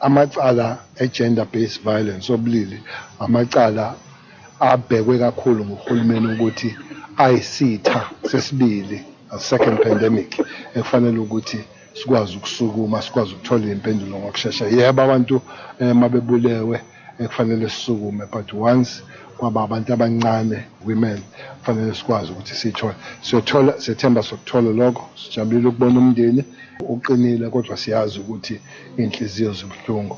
amacala e-gender based violence obulili amacala abhekwe kakhulu nguhulumeni ukuthi ayisitha sesibili a second pandemic ekufanele ukuthi sikwazi ukusukuma sikwazi ukuthola iy'mpendulo ngokushesha. Yebo abantu uma bebulewe ekufanele sisukume but once kwaba abantu abancane women kufanele sikwazi ukuthi siyithole siyothola sethemba sokuthola lokho sijabulile ukubona umndeni uqinile kodwa siyazi ukuthi iy'nhliziyo zibuhlungu.